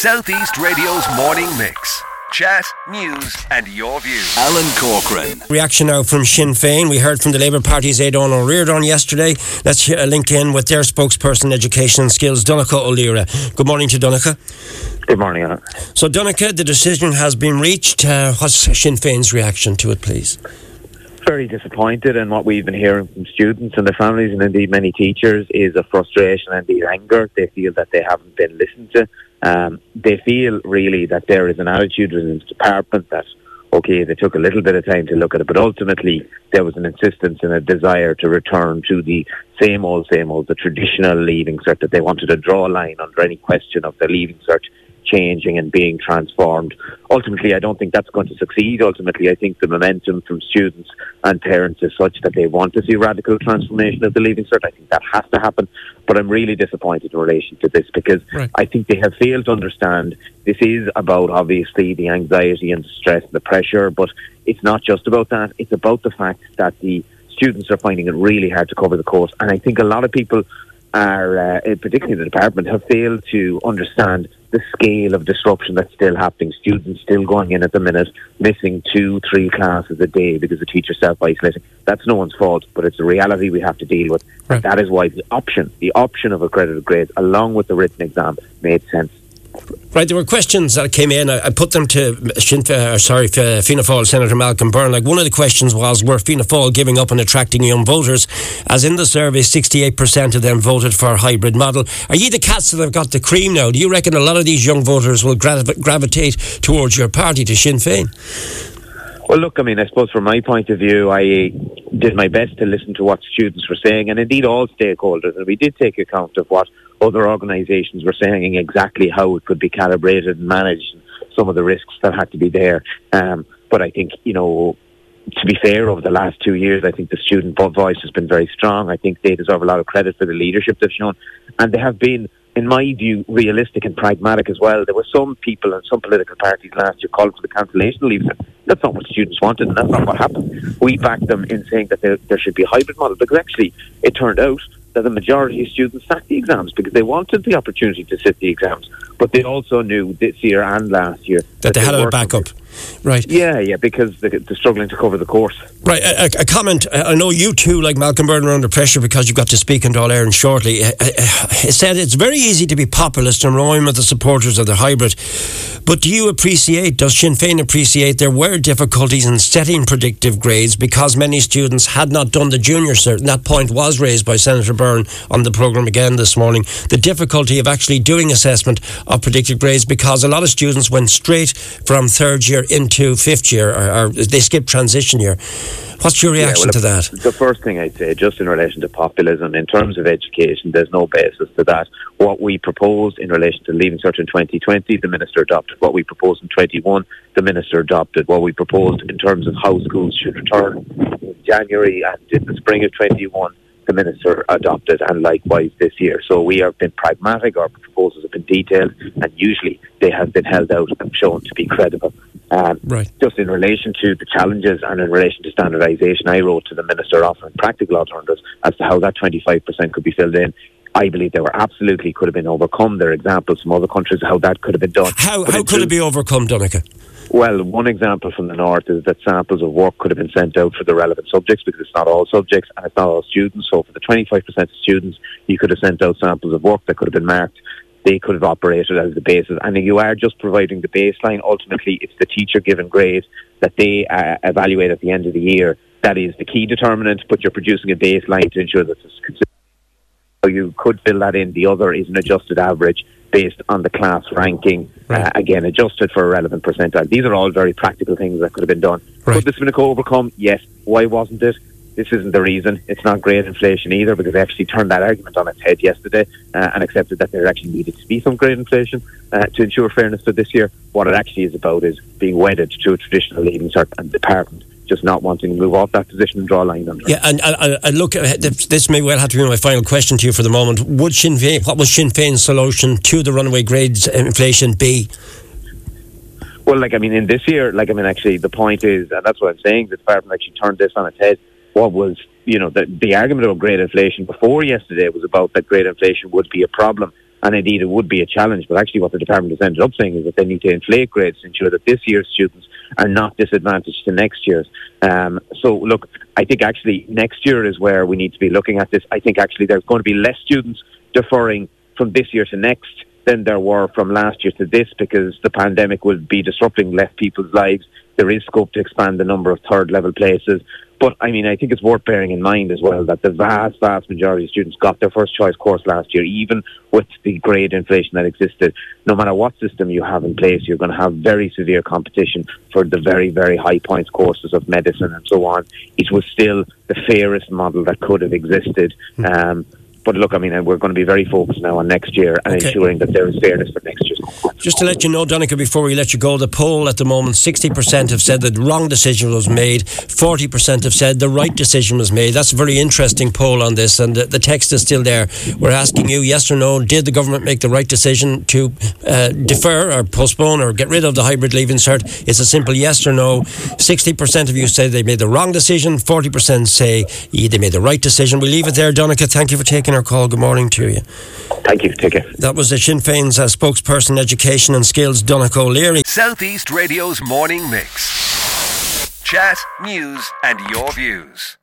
Southeast Radio's morning mix. Chat, news, and your views. Alan Corcoran. Reaction now from Sinn Féin. We heard from the Labour Party's Aodhán Ó Ríordáin yesterday. Let's uh, link in with their spokesperson, Education and Skills, Donnchadh Ó Laoghaire. Good morning to Donnchadh. Good morning, Alan. So, Donnchadh, the decision has been reached. Uh, what's Sinn Féin's reaction to it, please? Very disappointed in what we've been hearing from students and their families, and indeed many teachers, is a frustration and indeed anger. They feel that they haven't been listened to. Um, they feel really that there is an attitude within the department that, okay, they took a little bit of time to look at it, but ultimately there was an insistence and a desire to return to the same old, same old, the traditional leaving cert, that they wanted to draw a line under any question of the leaving cert changing and being transformed. Ultimately, I don't think that's going to succeed. Ultimately, I think the momentum from students and parents is such that they want to see radical transformation of the Leaving Cert. I think that has to happen. But I'm really disappointed in relation to this because Right. I think they have failed to understand this is about obviously the anxiety and stress and the pressure, but it's not just about that. It's about the fact that the students are finding it really hard to cover the course. And I think a lot of people are, uh, particularly the department, have failed to understand the scale of disruption that's still happening. Students still going in at the minute, missing two, three classes a day because the teacher's self-isolating. That's no one's fault, but it's a reality we have to deal with. Right. That is why the option, the option of accredited grades, along with the written exam, made sense. Right, there were questions that came in. I, I put them to Sinn Féin, or sorry, Fianna Fáil Senator Malcolm Byrne. Like one of the questions was, were Fianna Fáil giving up on attracting young voters? As in the survey, 68% of them voted for a hybrid model. Are you the cats that have got the cream now? Do you reckon a lot of these young voters will gravi- gravitate towards your party, to Sinn Féin? Well, look, I mean, I suppose from my point of view, I did my best to listen to what students were saying, and indeed all stakeholders, and we did take account of what other organisations were saying exactly how it could be calibrated and managed, some of the risks that had to be there. Um, but I think, you know, to be fair, over the last two years, I think the student voice has been very strong. I think they deserve a lot of credit for the leadership they've shown, and they have been. In my view, realistic and pragmatic as well. There were some people and some political parties last year called for the cancellation leave. That's not what students wanted, and that's not what happened. We backed them in saying that there, there should be a hybrid model because actually it turned out that the majority of students sat the exams because they wanted the opportunity to sit the exams, but they also knew this year and last year That they had a backup. Right. Yeah, yeah, because they- they're struggling to cover the course. Right, a, a- comment. I I know you too, like Malcolm Byrne, are under pressure because you've got to speak into all Ireland shortly. Uh, uh, It said it's very easy to be populist and rhyme with the supporters of the hybrid. But do you appreciate, does Sinn Féin appreciate there were difficulties in setting predictive grades because many students had not done the junior cert? And that point was raised by Senator Byrne on the programme again this morning. The difficulty of actually doing assessment of predictive grades because a lot of students went straight from third year into fifth year or, or they skip transition year. What's your reaction well, to that? The first thing I'd say, just in relation to populism, in terms of education, there's no basis to that. What we proposed in relation to leaving cert in 2020, the minister adopted. What we proposed in 21, the minister adopted. What we proposed in terms of how schools should return in January and in the spring of 21, the minister adopted, and likewise this year. So we have been pragmatic. Our proposals have been detailed, and usually they have been held out and shown to be credible. Um, Right. just in relation to the challenges and in relation to standardisation, I wrote to the Minister offering practical alternatives as to how that 25% could be filled in. I believe they were absolutely could have been overcome. There are examples from other countries how that could have been done. How, how could it be overcome, Donnchadh? Well, one example from the north is that samples of work could have been sent out for the relevant subjects because it's not all subjects and it's not all students. So for the 25% of students, you could have sent out samples of work that could have been marked. They could have operated as the basis. And you are just providing the baseline. Ultimately, it's the teacher given grade that they uh, evaluate at the end of the year. That is the key determinant, but you're producing a baseline to ensure that it's consistent. So you could fill that in. The other is an adjusted average based on the class ranking, Right. uh, again, adjusted for a relevant percentile. These are all very practical things that could have been done. Right. Could this have been overcome? Yes. Why wasn't it? This isn't the reason. It's not grade inflation either because they actually turned that argument on its head yesterday uh, and accepted that there actually needed to be some grade inflation uh, to ensure fairness for this year. What it actually is about is being wedded to a traditional leaving cert and department just not wanting to move off that position and draw a line under. Yeah, and I, I look, uh, this may well have to be my final question to you for the moment. Would Sinn Féin, what was Sinn Féin's solution to the runaway grades inflation be? Well, like I mean, in this year, like I mean, actually, the point is, and that's what I'm saying. The department actually turned this on its head. What was, you know, the the argument about grade inflation before yesterday was about that grade inflation would be a problem. and indeed it would be a challenge. But actually, what the department has ended up saying is that they need to inflate grades to ensure that this year's students are not disadvantaged to next year's. Um, so, look, I think actually next year is where we need to be looking at this. I think actually there's going to be less students deferring from this year to next than there were from last year to this because the pandemic will be disrupting less people's lives. There is scope to expand the number of third level places. But I mean, I think it's worth bearing in mind as well that the vast, vast majority of students got their first choice course last year, even with the grade inflation that existed. No matter what system you have in place, you're going to have very severe competition for the very, very high points courses of medicine and so on. It was still the fairest model that could have existed. Hmm. Um, but look, I mean, we're going to be very focused now on next year and okay. ensuring that there is fairness for next year. Just to let you know, Donnchadh, before we let you go, the poll at the moment, 60% have said that the wrong decision was made, 40% have said the right decision was made. That's a very interesting poll on this, and the, text is still there. We're asking you, yes or no, did the government make the right decision to uh, defer or postpone or get rid of the hybrid leaving cert? It's a simple yes or no. 60% of you say they made the wrong decision, 40% say they made the right decision. We leave it there, Donnchadh. Thank you for taking taking our call. Good morning to you. Thank you. Take care. That was the Sinn Féin's uh, spokesperson, Education and Skills, Donnchadh Ó Laoghaire. Southeast Radio's morning mix. Chat, news, and your views.